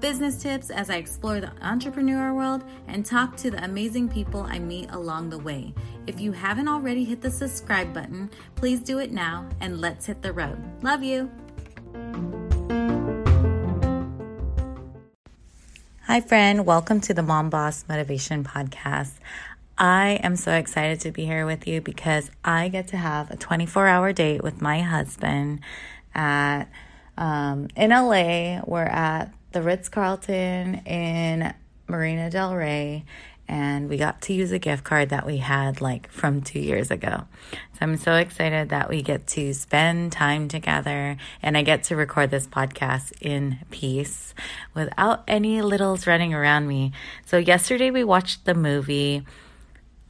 business tips as I explore the entrepreneur world, and talk to the amazing people I meet along the way. If you haven't already hit the subscribe button, please do it now and let's hit the road. Love you. Hi, friend. Welcome to the Mom Boss Motivation Podcast. I am so excited to be here with you because I get to have a 24 hour date with my husband at um, in LA. We're at the Ritz Carlton in Marina Del Rey, and we got to use a gift card that we had like from two years ago. So I'm so excited that we get to spend time together and I get to record this podcast in peace without any littles running around me. So yesterday we watched the movie.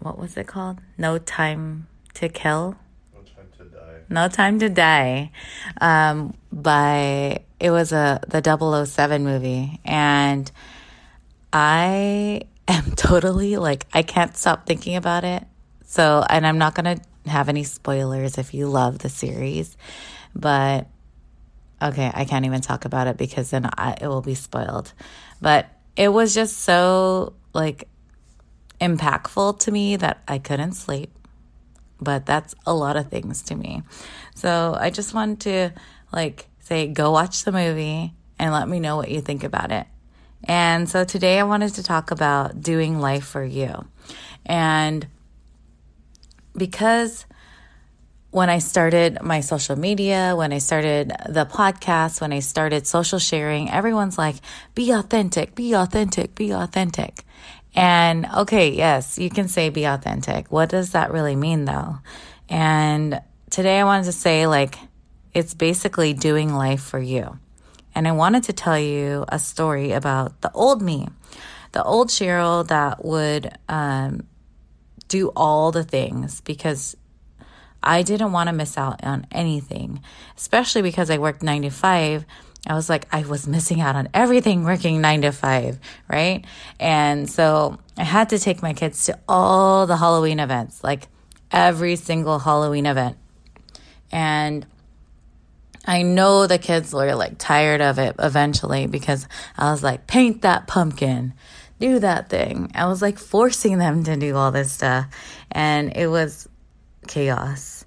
What was it called? No Time to Kill. No time to die. No Time to Die. Um, by it was a the 007 movie and I am totally like I can't stop thinking about it. So, and I'm not going to have any spoilers if you love the series, but okay, I can't even talk about it because then I, it will be spoiled. But it was just so like impactful to me that I couldn't sleep. But that's a lot of things to me. So I just wanted to like say, go watch the movie and let me know what you think about it. And so today I wanted to talk about doing life for you. And because when I started my social media, when I started the podcast, when I started social sharing, everyone's like, be authentic, be authentic, be authentic. And okay, yes, you can say be authentic. What does that really mean though? And today I wanted to say like, it's basically doing life for you. And I wanted to tell you a story about the old me, the old Cheryl that would um, do all the things because I didn't want to miss out on anything, especially because I worked nine to five. I was like, I was missing out on everything working nine to five, right? And so I had to take my kids to all the Halloween events, like every single Halloween event. And I know the kids were like tired of it eventually because I was like, paint that pumpkin, do that thing. I was like forcing them to do all this stuff. And it was chaos.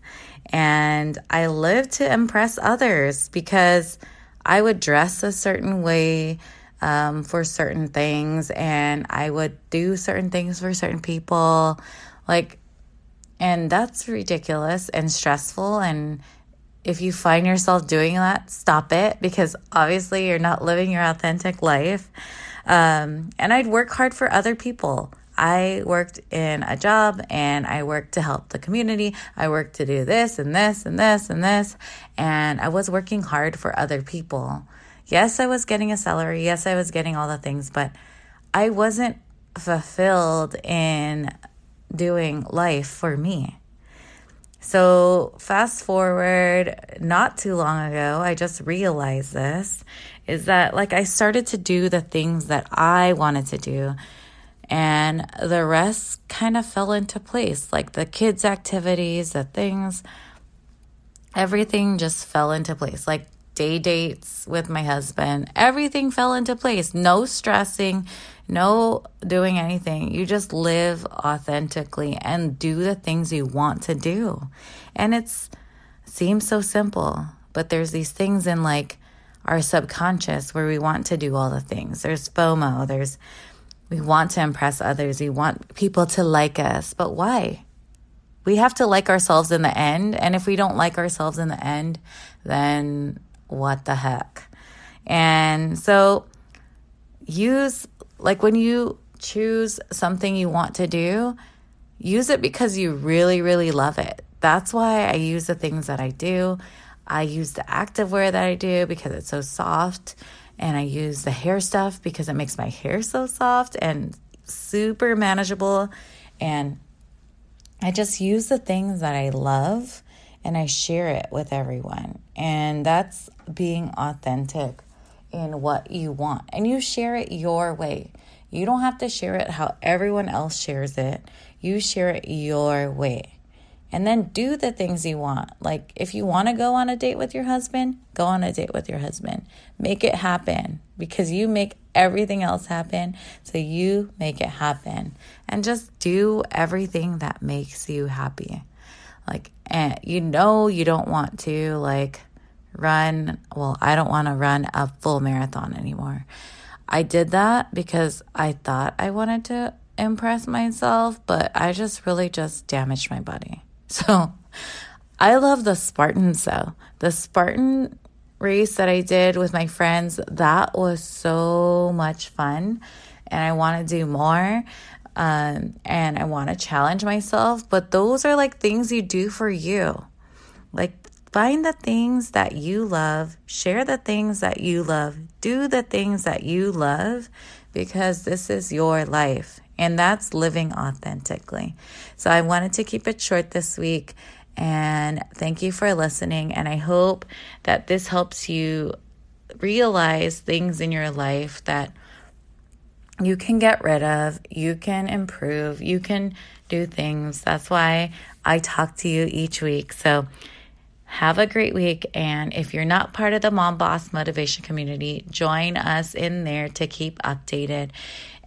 And I lived to impress others because I would dress a certain way um, for certain things and I would do certain things for certain people. Like, and that's ridiculous and stressful. And if you find yourself doing that, stop it because obviously you're not living your authentic life. Um, and I'd work hard for other people. I worked in a job and I worked to help the community. I worked to do this and this and this and this. And I was working hard for other people. Yes, I was getting a salary. Yes, I was getting all the things, but I wasn't fulfilled in doing life for me. So, fast forward not too long ago, I just realized this is that like I started to do the things that I wanted to do and the rest kind of fell into place. Like the kids activities the things everything just fell into place. Like day dates with my husband everything fell into place. No stressing no doing anything you just live authentically and do the things you want to do and it's seems so simple but there's these things in like our subconscious where we want to do all the things there's fomo there's we want to impress others. We want people to like us. But why? We have to like ourselves in the end. And if we don't like ourselves in the end, then what the heck? And so use, like when you choose something you want to do, use it because you really, really love it. That's why I use the things that I do. I use the activewear that I do because it's so soft and I use the hair stuff because it makes my hair so soft and super manageable. And I just use the things that I love and I share it with everyone. And that's being authentic in what you want. And you share it your way. You don't have to share it how everyone else shares it. You share it your way. And then do the things you want. Like if you want to go on a date with your husband, go on a date with your husband. Make it happen because you make everything else happen. So you make it happen. And just do everything that makes you happy. Like and you know you don't want to like run, well, I don't want to run a full marathon anymore. I did that because I thought I wanted to impress myself, but I just really just damaged my body. So I love the Spartans though. The Spartan race that I did with my friends, that was so much fun. And I want to do more. Um, and I want to challenge myself. But those are like things you do for you. Like find the things that you love, share the things that you love, do the things that you love because this is your life and that's living authentically. So I wanted to keep it short this week. And thank you for listening. And I hope that this helps you realize things in your life that you can get rid of, you can improve, you can do things. That's why I talk to you each week. So have a great week. And if you're not part of the Mom Boss Motivation community, join us in there to keep updated.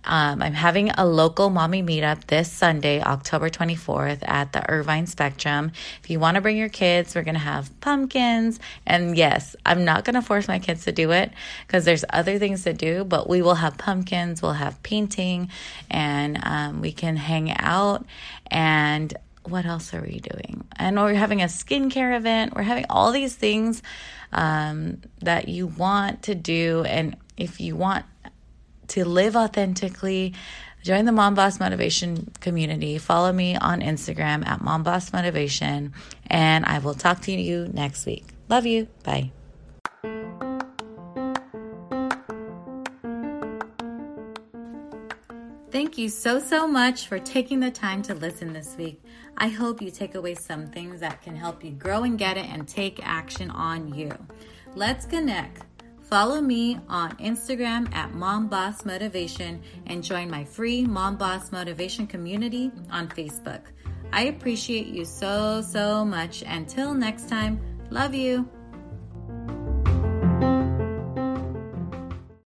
Um, I'm having a local mommy meetup this Sunday, October 24th at the Irvine Spectrum. If you want to bring your kids, we're going to have pumpkins. And yes, I'm not going to force my kids to do it because there's other things to do, but we will have pumpkins, we'll have painting, and um, we can hang out. And what else are we doing? And we're having a skincare event. We're having all these things um, that you want to do. And if you want to live authentically, join the Mom Boss Motivation community. Follow me on Instagram at Mom Boss Motivation, and I will talk to you next week. Love you. Bye. Thank you so, so much for taking the time to listen this week. I hope you take away some things that can help you grow and get it and take action on you. Let's connect. Follow me on Instagram at Mom Boss Motivation and join my free Mom Boss Motivation community on Facebook. I appreciate you so, so much. Until next time, love you.